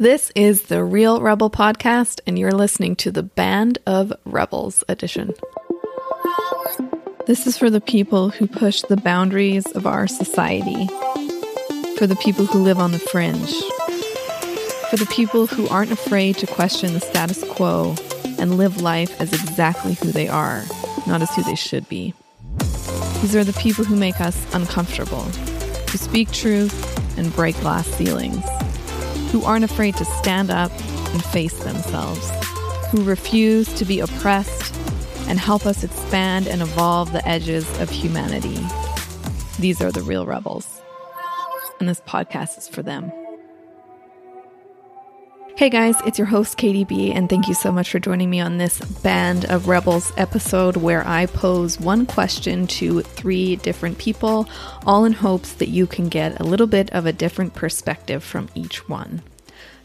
This is the Real Rebel Podcast, and you're listening to the Band of Rebels edition. This is for the people who push the boundaries of our society, for the people who live on the fringe, for the people who aren't afraid to question the status quo and live life as exactly who they are, not as who they should be. These are the people who make us uncomfortable, who speak truth and break glass ceilings who aren't afraid to stand up and face themselves, who refuse to be oppressed and help us expand and evolve the edges of humanity. These are the real rebels. And this podcast is for them. Hey guys, it's your host KDB, and thank you so much for joining me on this Band of Rebels episode where I pose one question to three different people, all in hopes that you can get a little bit of a different perspective from each one.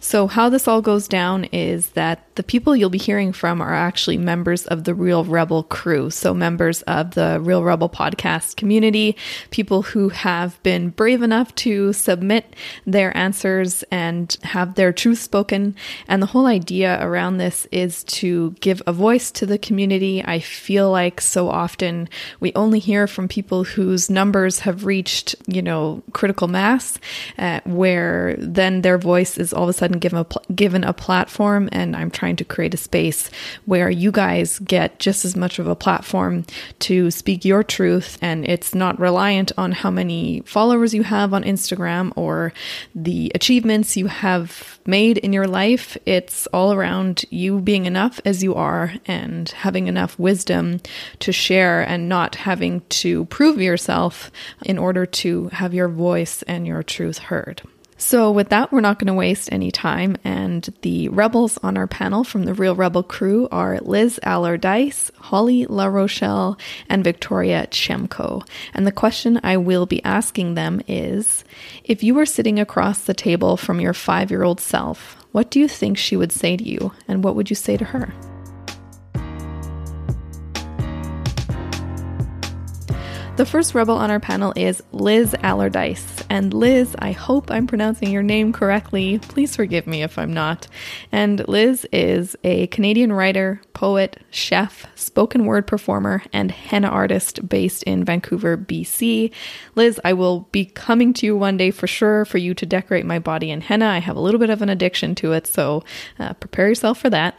So, how this all goes down is that the people you'll be hearing from are actually members of the Real Rebel crew. So, members of the Real Rebel podcast community, people who have been brave enough to submit their answers and have their truth spoken. And the whole idea around this is to give a voice to the community. I feel like so often we only hear from people whose numbers have reached, you know, critical mass, uh, where then their voice is all of a sudden given a, given a platform. And I'm trying trying to create a space where you guys get just as much of a platform to speak your truth and it's not reliant on how many followers you have on Instagram or the achievements you have made in your life. It's all around you being enough as you are and having enough wisdom to share and not having to prove yourself in order to have your voice and your truth heard. So, with that, we're not going to waste any time. And the rebels on our panel from the Real Rebel crew are Liz Allardyce, Holly La Rochelle, and Victoria Chemko. And the question I will be asking them is if you were sitting across the table from your five year old self, what do you think she would say to you? And what would you say to her? The first rebel on our panel is Liz Allardyce. And Liz, I hope I'm pronouncing your name correctly. Please forgive me if I'm not. And Liz is a Canadian writer, poet, chef, spoken word performer, and henna artist based in Vancouver, BC. Liz, I will be coming to you one day for sure for you to decorate my body in henna. I have a little bit of an addiction to it, so uh, prepare yourself for that.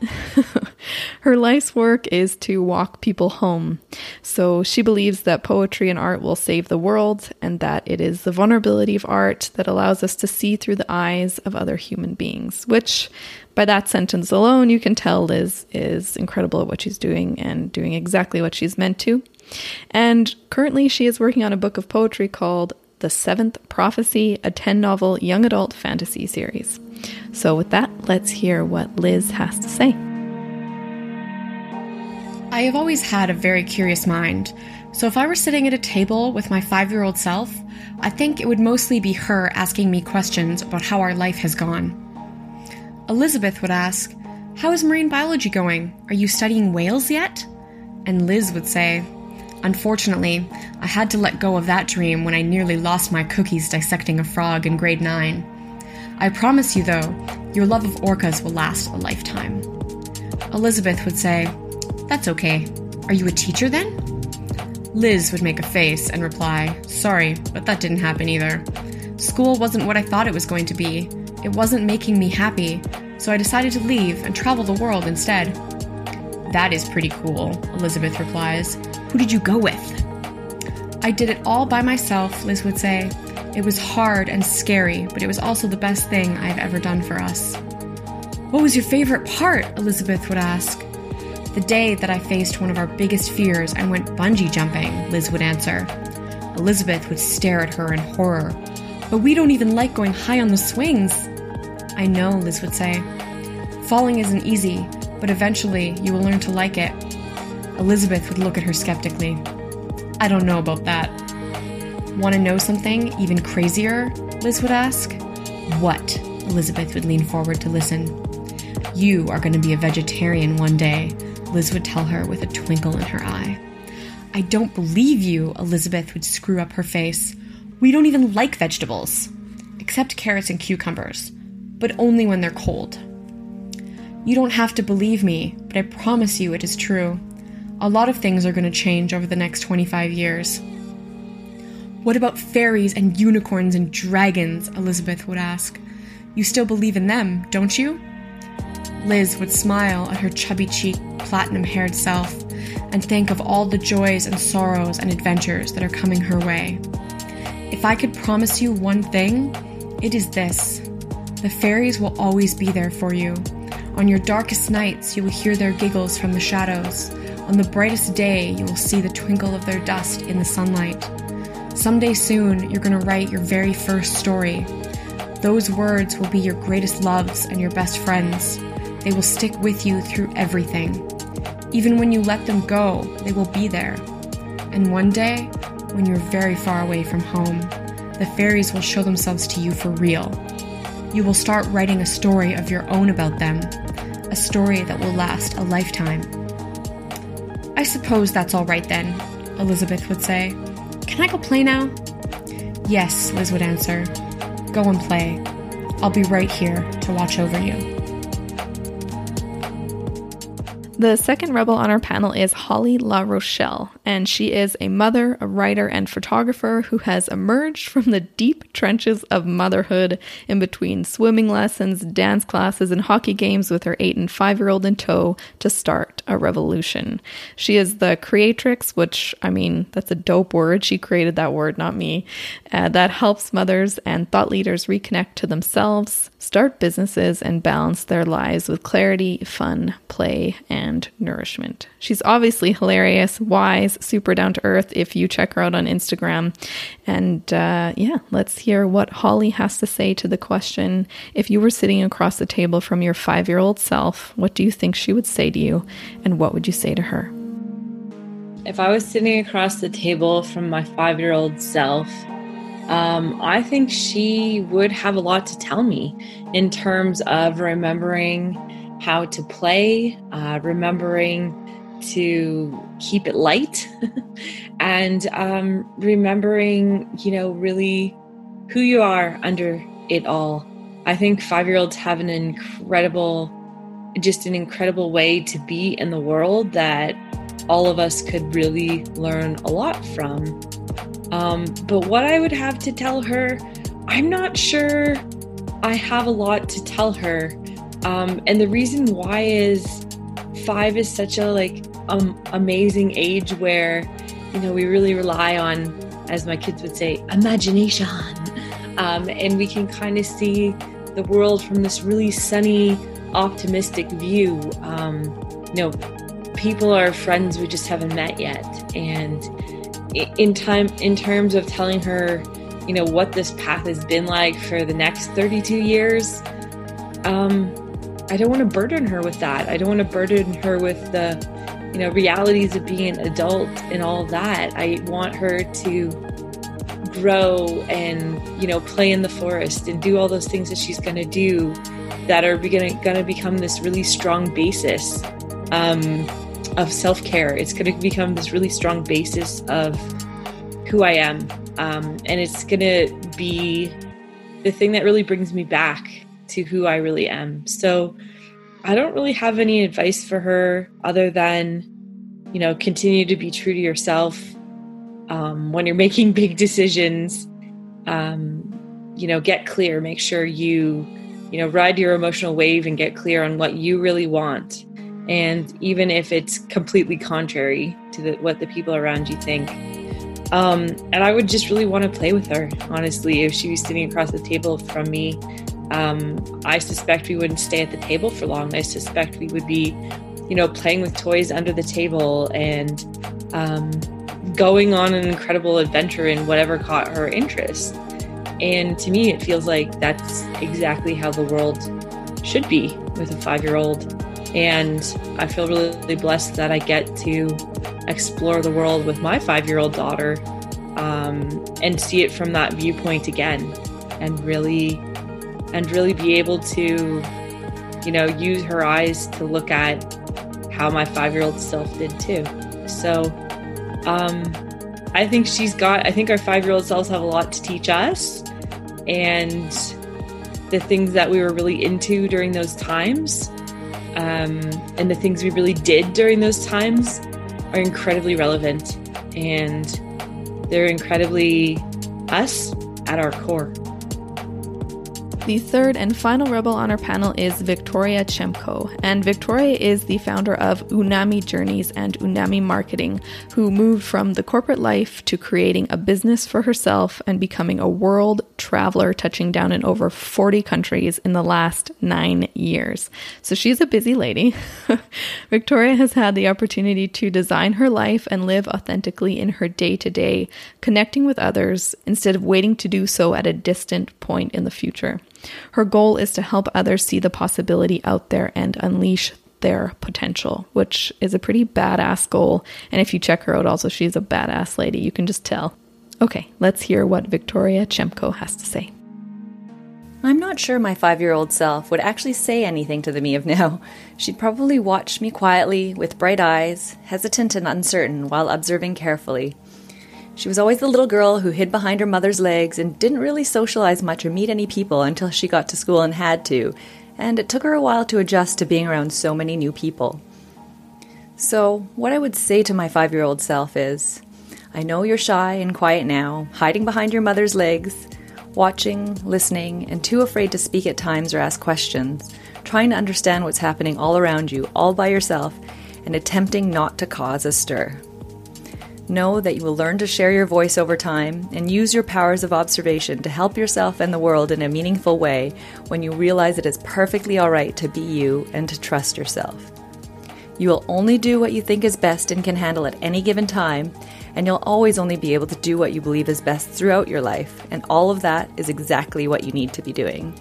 Her life's work is to walk people home. So she believes that poetry poetry and art will save the world, and that it is the vulnerability of art that allows us to see through the eyes of other human beings, which by that sentence alone, you can tell Liz is incredible at what she's doing and doing exactly what she's meant to. And currently, she is working on a book of poetry called The Seventh Prophecy, a 10 novel young adult fantasy series. So, with that, let's hear what Liz has to say. I have always had a very curious mind. So if I were sitting at a table with my five year old self, I think it would mostly be her asking me questions about how our life has gone. Elizabeth would ask, How is marine biology going? Are you studying whales yet? And Liz would say, Unfortunately, I had to let go of that dream when I nearly lost my cookies dissecting a frog in grade 9. I promise you, though, your love of orcas will last a lifetime. Elizabeth would say, That's okay. Are you a teacher then? Liz would make a face and reply, Sorry, but that didn't happen either. School wasn't what I thought it was going to be. It wasn't making me happy, so I decided to leave and travel the world instead. That is pretty cool, Elizabeth replies. Who did you go with? I did it all by myself, Liz would say. It was hard and scary, but it was also the best thing I've ever done for us. What was your favorite part? Elizabeth would ask. The day that I faced one of our biggest fears and went bungee jumping, Liz would answer. Elizabeth would stare at her in horror. But we don't even like going high on the swings. I know, Liz would say. Falling isn't easy, but eventually you will learn to like it. Elizabeth would look at her skeptically. I don't know about that. Want to know something even crazier? Liz would ask. What? Elizabeth would lean forward to listen. You are going to be a vegetarian one day, Liz would tell her with a twinkle in her eye. I don't believe you, Elizabeth would screw up her face. We don't even like vegetables, except carrots and cucumbers. but only when they're cold. You don't have to believe me, but I promise you it is true. A lot of things are going to change over the next 25 years. What about fairies and unicorns and dragons? Elizabeth would ask. You still believe in them, don't you? Liz would smile at her chubby cheeked, platinum haired self and think of all the joys and sorrows and adventures that are coming her way. If I could promise you one thing, it is this the fairies will always be there for you. On your darkest nights, you will hear their giggles from the shadows. On the brightest day, you will see the twinkle of their dust in the sunlight. Someday soon, you're going to write your very first story. Those words will be your greatest loves and your best friends. They will stick with you through everything. Even when you let them go, they will be there. And one day, when you're very far away from home, the fairies will show themselves to you for real. You will start writing a story of your own about them, a story that will last a lifetime. I suppose that's all right then, Elizabeth would say. Can I go play now? Yes, Liz would answer. Go and play. I'll be right here to watch over you. The second rebel on our panel is Holly La Rochelle, and she is a mother, a writer, and photographer who has emerged from the deep trenches of motherhood in between swimming lessons, dance classes, and hockey games with her eight and five year old in tow to start a revolution. She is the creatrix, which, I mean, that's a dope word. She created that word, not me. Uh, that helps mothers and thought leaders reconnect to themselves, start businesses, and balance their lives with clarity, fun, play, and and nourishment. She's obviously hilarious, wise, super down to earth if you check her out on Instagram. And uh, yeah, let's hear what Holly has to say to the question if you were sitting across the table from your five year old self, what do you think she would say to you? And what would you say to her? If I was sitting across the table from my five year old self, um, I think she would have a lot to tell me in terms of remembering how to play, uh, remembering to keep it light, and um, remembering, you know, really who you are under it all. I think five year olds have an incredible, just an incredible way to be in the world that all of us could really learn a lot from. Um, but what I would have to tell her, I'm not sure I have a lot to tell her. Um, and the reason why is five is such a like um, amazing age where you know we really rely on, as my kids would say, imagination, um, and we can kind of see the world from this really sunny, optimistic view. Um, you know, people are friends we just haven't met yet, and in time, in terms of telling her, you know, what this path has been like for the next 32 years. Um, I don't want to burden her with that. I don't want to burden her with the, you know, realities of being an adult and all that. I want her to grow and, you know, play in the forest and do all those things that she's going to do that are going to become this really strong basis um, of self care. It's going to become this really strong basis of who I am. Um, and it's going to be the thing that really brings me back to who I really am. So I don't really have any advice for her other than, you know, continue to be true to yourself um, when you're making big decisions. Um, you know, get clear. Make sure you, you know, ride your emotional wave and get clear on what you really want. And even if it's completely contrary to the, what the people around you think. Um, and I would just really want to play with her, honestly, if she was sitting across the table from me um, I suspect we wouldn't stay at the table for long. I suspect we would be, you know, playing with toys under the table and um, going on an incredible adventure in whatever caught her interest. And to me, it feels like that's exactly how the world should be with a five year old. And I feel really blessed that I get to explore the world with my five year old daughter um, and see it from that viewpoint again and really and really be able to, you know, use her eyes to look at how my five year old self did too. So, um, I think she's got, I think our five year old selves have a lot to teach us. And the things that we were really into during those times um, and the things we really did during those times are incredibly relevant and they're incredibly us at our core. The third and final rebel on our panel is Victoria Chemko, and Victoria is the founder of Unami Journeys and Unami Marketing, who moved from the corporate life to creating a business for herself and becoming a world traveler, touching down in over 40 countries in the last nine years. So she's a busy lady. Victoria has had the opportunity to design her life and live authentically in her day to day, connecting with others instead of waiting to do so at a distant point in the future. Her goal is to help others see the possibility out there and unleash their potential, which is a pretty badass goal. And if you check her out, also, she's a badass lady. You can just tell. Okay, let's hear what Victoria Chemko has to say. I'm not sure my five year old self would actually say anything to the me of now. She'd probably watch me quietly, with bright eyes, hesitant and uncertain, while observing carefully. She was always the little girl who hid behind her mother's legs and didn't really socialize much or meet any people until she got to school and had to, and it took her a while to adjust to being around so many new people. So, what I would say to my five year old self is I know you're shy and quiet now, hiding behind your mother's legs, watching, listening, and too afraid to speak at times or ask questions, trying to understand what's happening all around you, all by yourself, and attempting not to cause a stir. Know that you will learn to share your voice over time and use your powers of observation to help yourself and the world in a meaningful way when you realize it is perfectly alright to be you and to trust yourself. You will only do what you think is best and can handle at any given time, and you'll always only be able to do what you believe is best throughout your life, and all of that is exactly what you need to be doing.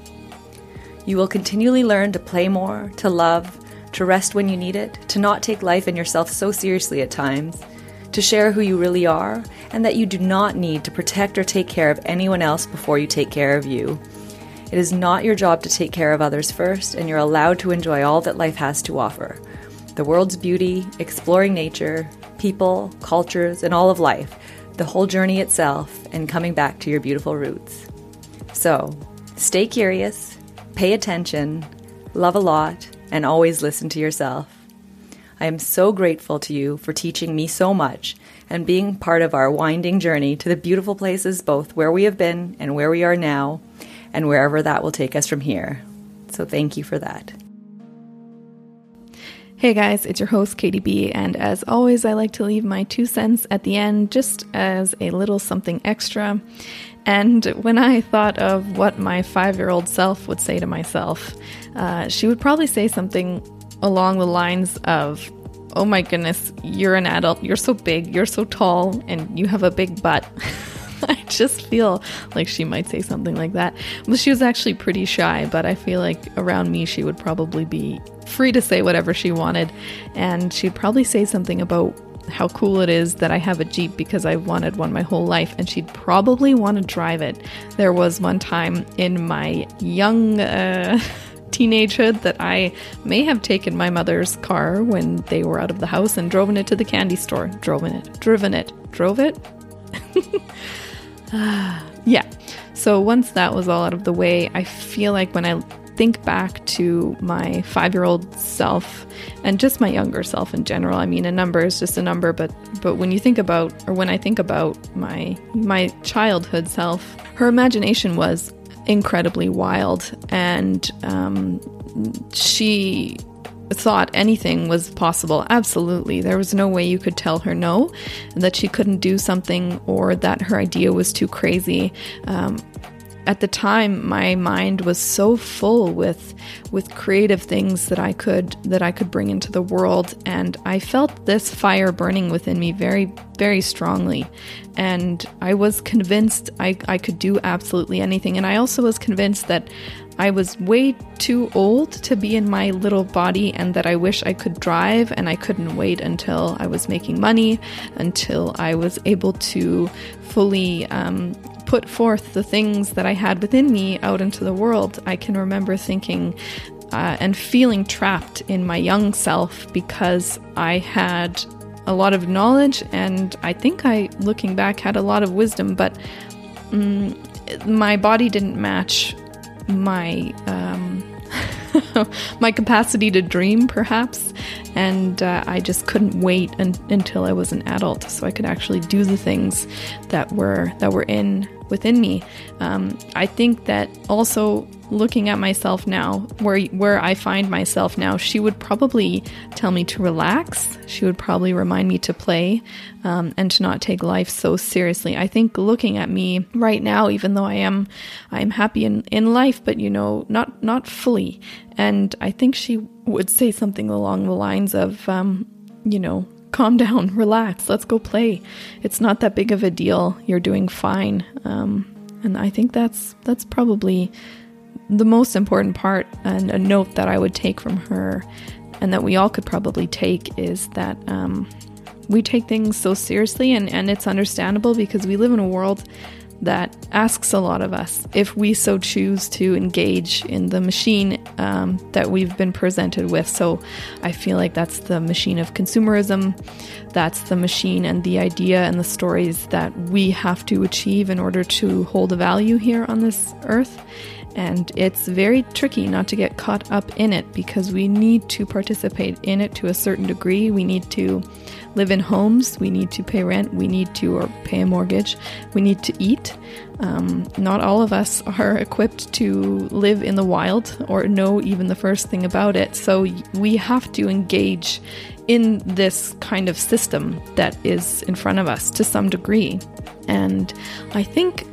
You will continually learn to play more, to love, to rest when you need it, to not take life and yourself so seriously at times to share who you really are, and that you do not need to protect or take care of anyone else before you take care of you. It is not your job to take care of others first, and you're allowed to enjoy all that life has to offer the world's beauty, exploring nature, people, cultures, and all of life, the whole journey itself, and coming back to your beautiful roots. So, stay curious, pay attention, love a lot, and always listen to yourself. I am so grateful to you for teaching me so much and being part of our winding journey to the beautiful places both where we have been and where we are now, and wherever that will take us from here. So thank you for that. Hey guys, it's your host Katie B, and as always, I like to leave my two cents at the end just as a little something extra. And when I thought of what my five year old self would say to myself, uh, she would probably say something along the lines of, Oh my goodness, you're an adult, you're so big, you're so tall, and you have a big butt. I just feel like she might say something like that. Well, she was actually pretty shy, but I feel like around me she would probably be free to say whatever she wanted. And she'd probably say something about how cool it is that I have a Jeep because I wanted one my whole life, and she'd probably want to drive it. There was one time in my young. Uh, teenagehood that I may have taken my mother's car when they were out of the house and driven it to the candy store. Driven it. Driven it. Drove it? yeah. So once that was all out of the way, I feel like when I think back to my five year old self and just my younger self in general, I mean a number is just a number, but but when you think about or when I think about my my childhood self, her imagination was incredibly wild, and um, she thought anything was possible. Absolutely. There was no way you could tell her no, that she couldn't do something or that her idea was too crazy. Um, at the time my mind was so full with with creative things that I could that I could bring into the world. And I felt this fire burning within me very very strongly. And I was convinced I, I could do absolutely anything. And I also was convinced that I was way too old to be in my little body and that I wish I could drive and I couldn't wait until I was making money until I was able to fully um, put forth the things that I had within me out into the world, I can remember thinking uh, and feeling trapped in my young self because I had a lot of knowledge and I think I, looking back, had a lot of wisdom, but um, my body didn't match my um, my capacity to dream, perhaps. And uh, I just couldn't wait un- until I was an adult, so I could actually do the things that were that were in within me. Um, I think that also looking at myself now, where where I find myself now, she would probably tell me to relax. She would probably remind me to play um, and to not take life so seriously. I think looking at me right now, even though I am I am happy in in life, but you know, not not fully. And I think she would say something along the lines of, um, you know, calm down, relax, let's go play. It's not that big of a deal. You're doing fine. Um, and I think that's that's probably the most important part and a note that I would take from her and that we all could probably take is that um, we take things so seriously and, and it's understandable because we live in a world that asks a lot of us if we so choose to engage in the machine um, that we've been presented with. So I feel like that's the machine of consumerism, that's the machine and the idea and the stories that we have to achieve in order to hold a value here on this earth. And it's very tricky not to get caught up in it because we need to participate in it to a certain degree. We need to live in homes, we need to pay rent, we need to or pay a mortgage, we need to eat. Um, not all of us are equipped to live in the wild or know even the first thing about it. So we have to engage in this kind of system that is in front of us to some degree. And I think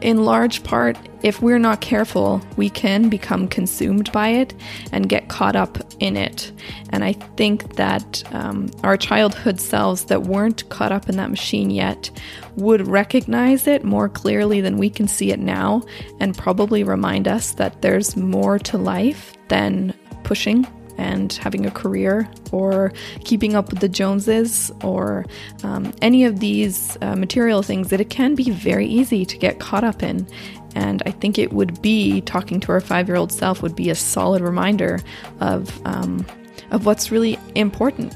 in large part, if we're not careful, we can become consumed by it and get caught up in it. And I think that um, our childhood selves that weren't caught up in that machine yet would recognize it more clearly than we can see it now and probably remind us that there's more to life than pushing and having a career or keeping up with the Joneses or um, any of these uh, material things that it can be very easy to get caught up in. And I think it would be talking to our five year old self would be a solid reminder of, um, of what's really important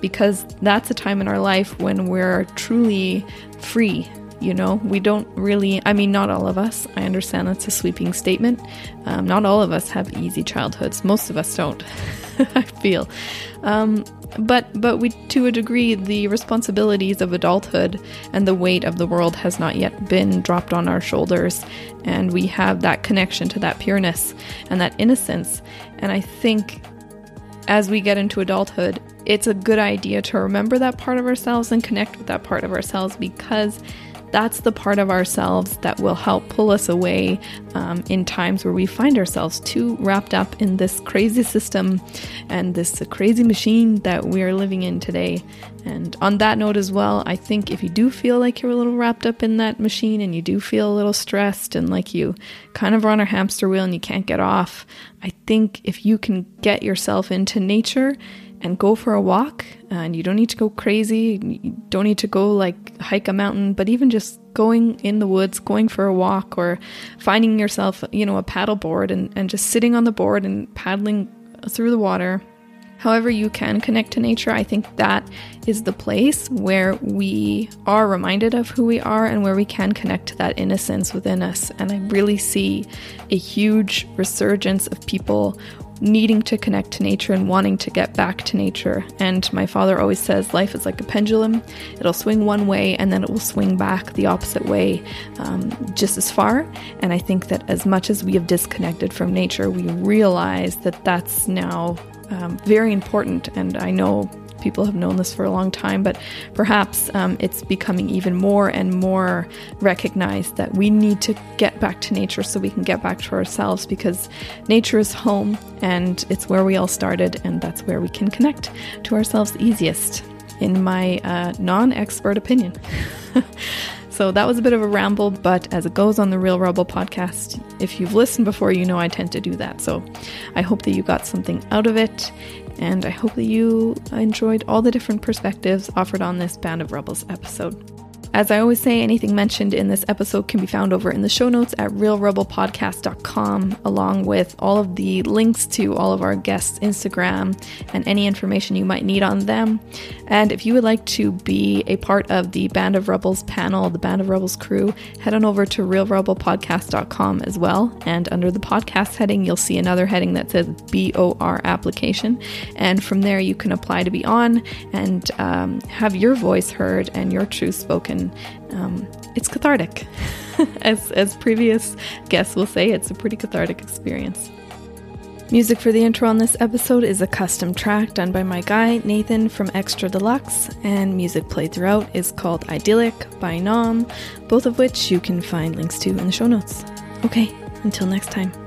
because that's a time in our life when we're truly free you know, we don't really, I mean, not all of us. I understand that's a sweeping statement. Um, not all of us have easy childhoods. Most of us don't, I feel. Um, but but we to a degree the responsibilities of adulthood and the weight of the world has not yet been dropped on our shoulders and we have that connection to that pureness and that innocence and i think as we get into adulthood it's a good idea to remember that part of ourselves and connect with that part of ourselves because that's the part of ourselves that will help pull us away um, in times where we find ourselves too wrapped up in this crazy system and this crazy machine that we are living in today. And on that note, as well, I think if you do feel like you're a little wrapped up in that machine and you do feel a little stressed and like you kind of run a hamster wheel and you can't get off, I think if you can get yourself into nature and go for a walk. And you don't need to go crazy. You don't need to go like hike a mountain, but even just going in the woods, going for a walk, or finding yourself, you know, a paddle board and, and just sitting on the board and paddling through the water. However, you can connect to nature, I think that is the place where we are reminded of who we are and where we can connect to that innocence within us. And I really see a huge resurgence of people needing to connect to nature and wanting to get back to nature. And my father always says life is like a pendulum. It'll swing one way and then it will swing back the opposite way um, just as far. And I think that as much as we have disconnected from nature, we realize that that's now um, very important. And I know people have known this for a long time, but perhaps um, it's becoming even more and more recognized that we need to get back to nature so we can get back to ourselves because nature is home and it's where we all started, and that's where we can connect to ourselves easiest, in my uh, non expert opinion. So that was a bit of a ramble, but as it goes on the Real Rebel podcast, if you've listened before, you know I tend to do that. So I hope that you got something out of it. And I hope that you enjoyed all the different perspectives offered on this Band of Rebels episode. As I always say, anything mentioned in this episode can be found over in the show notes at realrebelpodcast.com, along with all of the links to all of our guests' Instagram and any information you might need on them. And if you would like to be a part of the Band of Rebels panel, the Band of Rebels crew, head on over to realrebelpodcast.com as well. And under the podcast heading, you'll see another heading that says BOR application. And from there, you can apply to be on and um, have your voice heard and your truth spoken. Um, it's cathartic. as, as previous guests will say, it's a pretty cathartic experience. Music for the intro on this episode is a custom track done by my guy Nathan from Extra Deluxe, and music played throughout is called Idyllic by Nom, both of which you can find links to in the show notes. Okay, until next time.